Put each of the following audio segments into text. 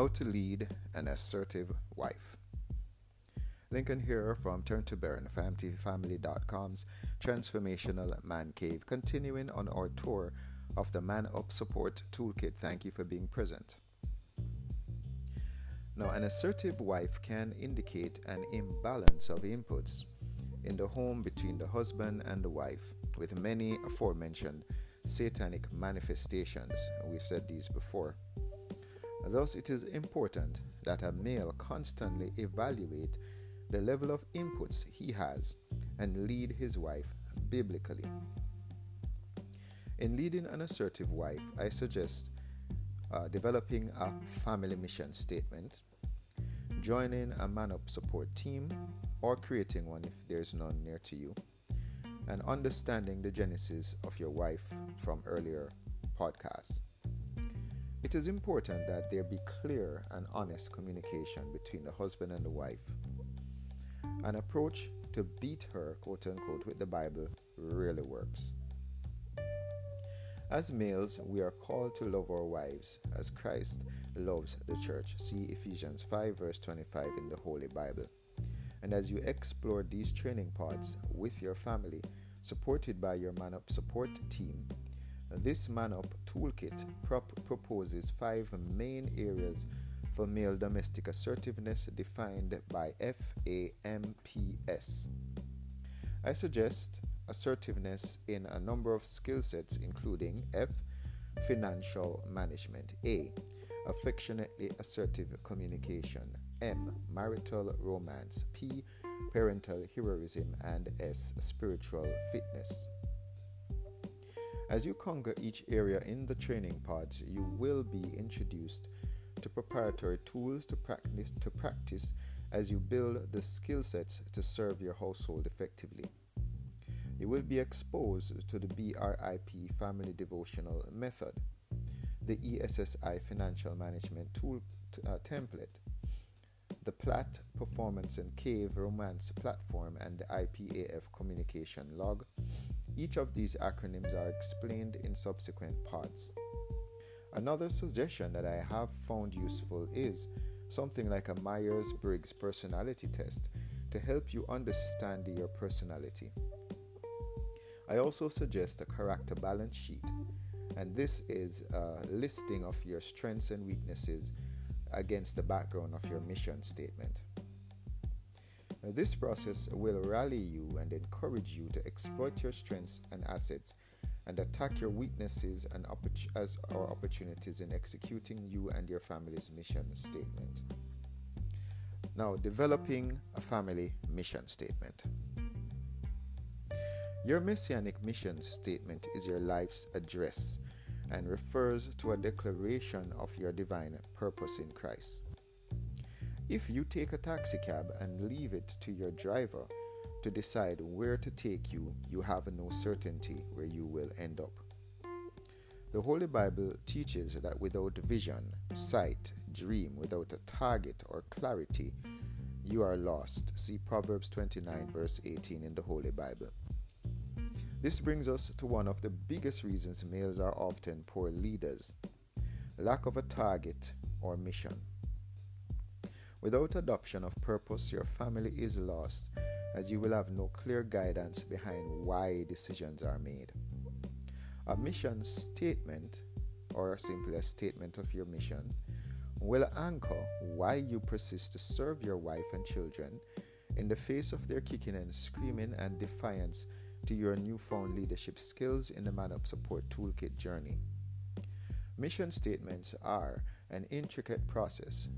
How to Lead an Assertive Wife. Lincoln here from Turn to Burn, FAMTFamily.com's Transformational Man Cave, continuing on our tour of the Man Up Support Toolkit. Thank you for being present. Now, an assertive wife can indicate an imbalance of inputs in the home between the husband and the wife, with many aforementioned satanic manifestations. We've said these before. Thus, it is important that a male constantly evaluate the level of inputs he has and lead his wife biblically. In leading an assertive wife, I suggest uh, developing a family mission statement, joining a man up support team, or creating one if there's none near to you, and understanding the genesis of your wife from earlier podcasts. It is important that there be clear and honest communication between the husband and the wife. An approach to beat her, quote unquote, with the Bible really works. As males, we are called to love our wives as Christ loves the church. See Ephesians 5, verse 25 in the Holy Bible. And as you explore these training pods with your family, supported by your Man Up support team, this Man Up Toolkit prop- proposes five main areas for male domestic assertiveness defined by FAMPS. I suggest assertiveness in a number of skill sets, including F. Financial management, A. Affectionately assertive communication, M. Marital romance, P. Parental heroism, and S. Spiritual fitness. As you conquer each area in the training pods, you will be introduced to preparatory tools to practice, to practice as you build the skill sets to serve your household effectively. You will be exposed to the BRIP Family Devotional Method, the ESSI Financial Management Tool t- uh, Template, the PLAT Performance and Cave Romance Platform, and the IPAF Communication Log each of these acronyms are explained in subsequent parts. Another suggestion that I have found useful is something like a Myers Briggs personality test to help you understand your personality. I also suggest a character balance sheet, and this is a listing of your strengths and weaknesses against the background of your mission statement. This process will rally you and encourage you to exploit your strengths and assets and attack your weaknesses and oppor- as our opportunities in executing you and your family's mission statement. Now, developing a family mission statement. Your messianic mission statement is your life's address and refers to a declaration of your divine purpose in Christ. If you take a taxi cab and leave it to your driver to decide where to take you, you have no certainty where you will end up. The Holy Bible teaches that without vision, sight, dream, without a target or clarity, you are lost. See Proverbs 29, verse 18 in the Holy Bible. This brings us to one of the biggest reasons males are often poor leaders lack of a target or mission. Without adoption of purpose, your family is lost as you will have no clear guidance behind why decisions are made. A mission statement, or simply a statement of your mission, will anchor why you persist to serve your wife and children in the face of their kicking and screaming and defiance to your newfound leadership skills in the Man Up Support Toolkit journey. Mission statements are an intricate process,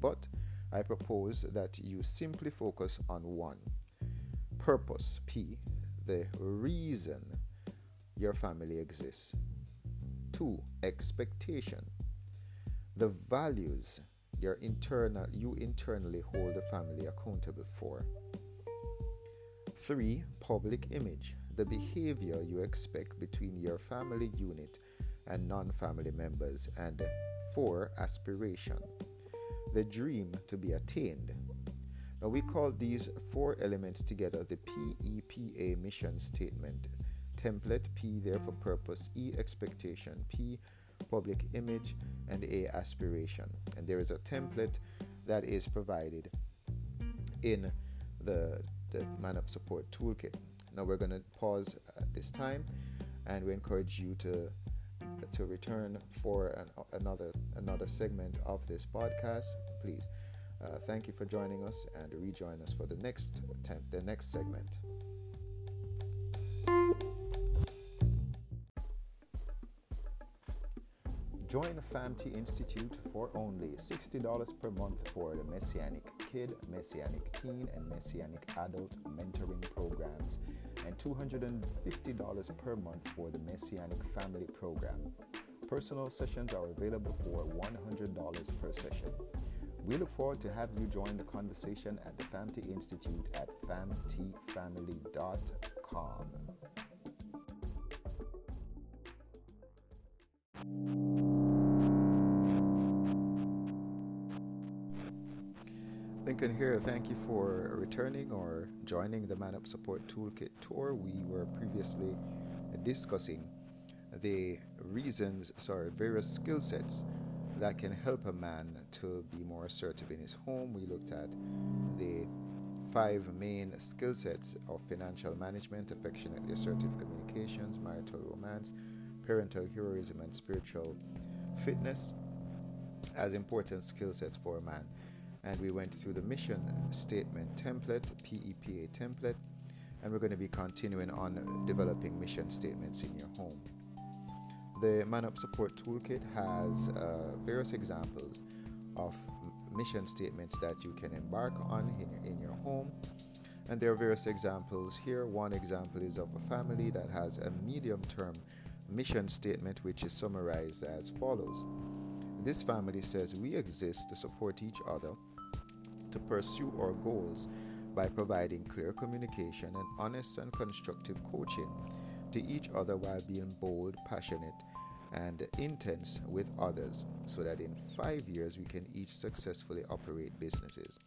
but I propose that you simply focus on one purpose, P, the reason your family exists. Two, expectation, the values your internal you internally hold the family accountable for. Three, public image, the behavior you expect between your family unit and non family members. And four, aspiration, the dream to be attained. Now, we call these four elements together the PEPA mission statement template, P there for purpose, E expectation, P public image, and A. Aspiration. And there is a template that is provided in the, the Man Up Support Toolkit. Now we're going to pause at this time and we encourage you to to return for an, another another segment of this podcast. Please, uh, thank you for joining us and rejoin us for the next the next segment. Join the FAMT Institute for only $60 per month for the Messianic Kid, Messianic Teen, and Messianic Adult mentoring programs, and $250 per month for the Messianic Family Program. Personal sessions are available for $100 per session. We look forward to having you join the conversation at the FAMT Institute at famtfamily.com. Lincoln here. Thank you for returning or joining the Man Up Support Toolkit tour. We were previously discussing the reasons, sorry, various skill sets that can help a man to be more assertive in his home. We looked at the five main skill sets of financial management, affectionately assertive communications, marital romance, parental heroism, and spiritual fitness as important skill sets for a man and we went through the mission statement template, PEPA template, and we're going to be continuing on developing mission statements in your home. The Man Up Support Toolkit has uh, various examples of mission statements that you can embark on in your, in your home. And there are various examples here. One example is of a family that has a medium term mission statement, which is summarized as follows. This family says we exist to support each other to pursue our goals by providing clear communication and honest and constructive coaching to each other while being bold, passionate, and intense with others so that in five years we can each successfully operate businesses.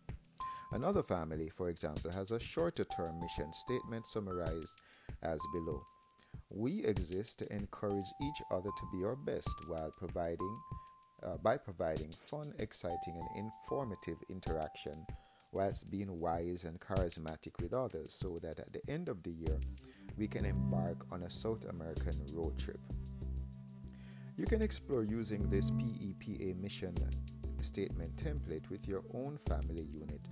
Another family, for example, has a shorter term mission statement summarized as below. We exist to encourage each other to be our best while providing uh, by providing fun, exciting, and informative interaction whilst being wise and charismatic with others so that at the end of the year we can embark on a South American road trip. You can explore using this PEPA mission statement template with your own family unit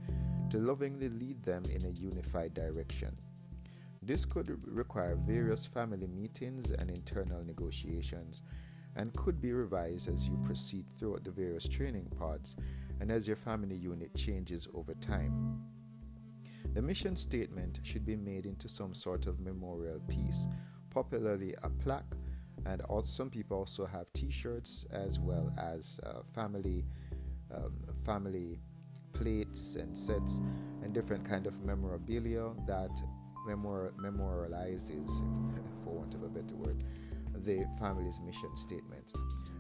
to lovingly lead them in a unified direction. This could require various family meetings and internal negotiations and could be revised as you proceed throughout the various training pods and as your family unit changes over time. The mission statement should be made into some sort of memorial piece, popularly a plaque, and also some people also have T-shirts as well as uh, family um, family plates and sets and different kind of memorabilia that memor- memorializes, for want of a better word, the family's mission statement.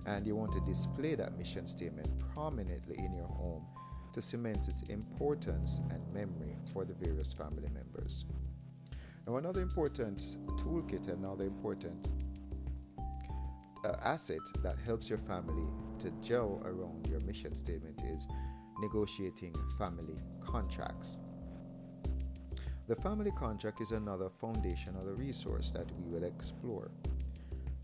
And you want to display that mission statement prominently in your home to cement its importance and memory for the various family members. Now, another important toolkit, another important uh, asset that helps your family to gel around your mission statement is negotiating family contracts. The family contract is another foundational resource that we will explore.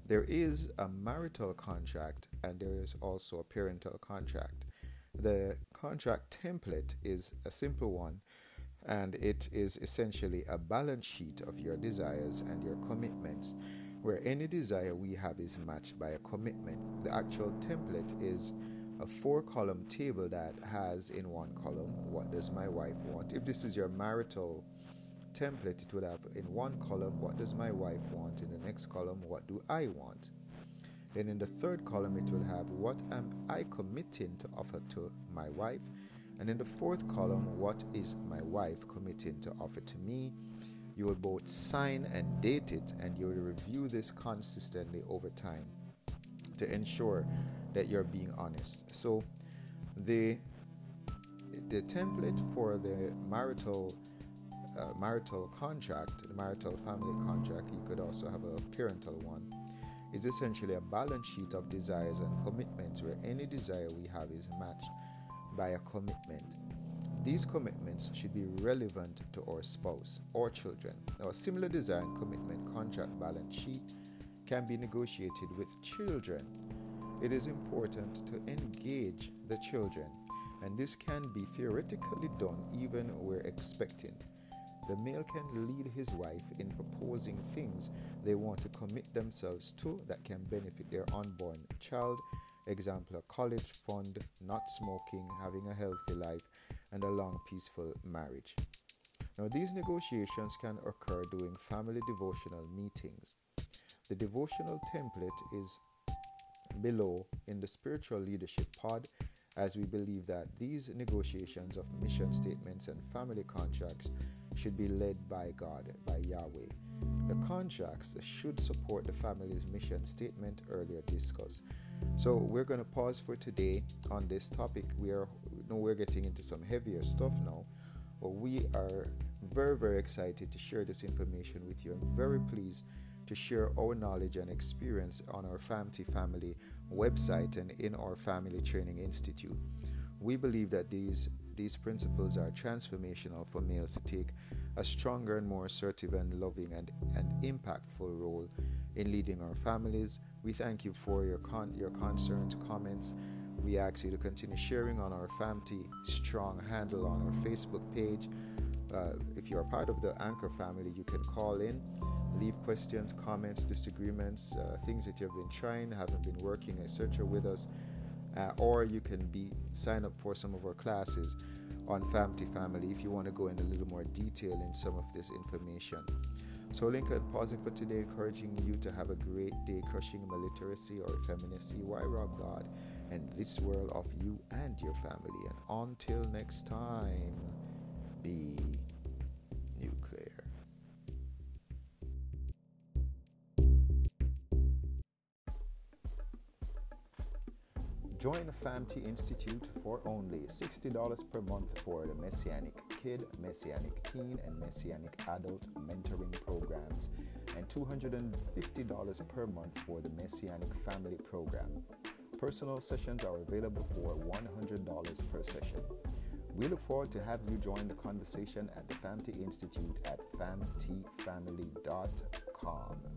There is a marital contract and there is also a parental contract. The contract template is a simple one and it is essentially a balance sheet of your desires and your commitments, where any desire we have is matched by a commitment. The actual template is a four column table that has in one column what does my wife want. If this is your marital template, it would have in one column, what does my wife want? In the next column, what do I want? Then in the third column, it will have what am I committing to offer to my wife? And in the fourth column, what is my wife committing to offer to me? You will both sign and date it, and you will review this consistently over time to ensure that you're being honest. So, the the template for the marital uh, marital contract, the marital family contract, you could also have a parental one, is essentially a balance sheet of desires and commitments where any desire we have is matched by a commitment. These commitments should be relevant to our spouse or children. Now, a similar desire and commitment contract balance sheet can be negotiated with children. It is important to engage the children, and this can be theoretically done even where expecting. The male can lead his wife in proposing things they want to commit themselves to that can benefit their unborn child. Example, a college fund, not smoking, having a healthy life, and a long, peaceful marriage. Now, these negotiations can occur during family devotional meetings. The devotional template is below in the spiritual leadership pod as we believe that these negotiations of mission statements and family contracts should be led by God, by Yahweh. The contracts should support the family's mission statement earlier discussed. So we're going to pause for today on this topic. We are you know, we're getting into some heavier stuff now, but we are very very excited to share this information with you. I'm very pleased to share our knowledge and experience on our FAMT family website and in our family training institute. We believe that these these principles are transformational for males to take a stronger and more assertive and loving and, and impactful role in leading our families. We thank you for your con- your concerns, comments. We ask you to continue sharing on our FAMT Strong handle on our Facebook page. Uh, if you are part of the Anchor family, you can call in, leave questions, comments, disagreements, uh, things that you have been trying, haven't been working, etc. with us uh, or you can be sign up for some of our classes on FAMT Family if you want to go in a little more detail in some of this information. So, Lincoln, pausing for today, encouraging you to have a great day, crushing illiteracy or effeminacy. Why rob God and this world of you and your family? And until next time, be Join the FAMT Institute for only $60 per month for the Messianic Kid, Messianic Teen, and Messianic Adult mentoring programs, and $250 per month for the Messianic Family Program. Personal sessions are available for $100 per session. We look forward to having you join the conversation at the FAMT Institute at famtfamily.com.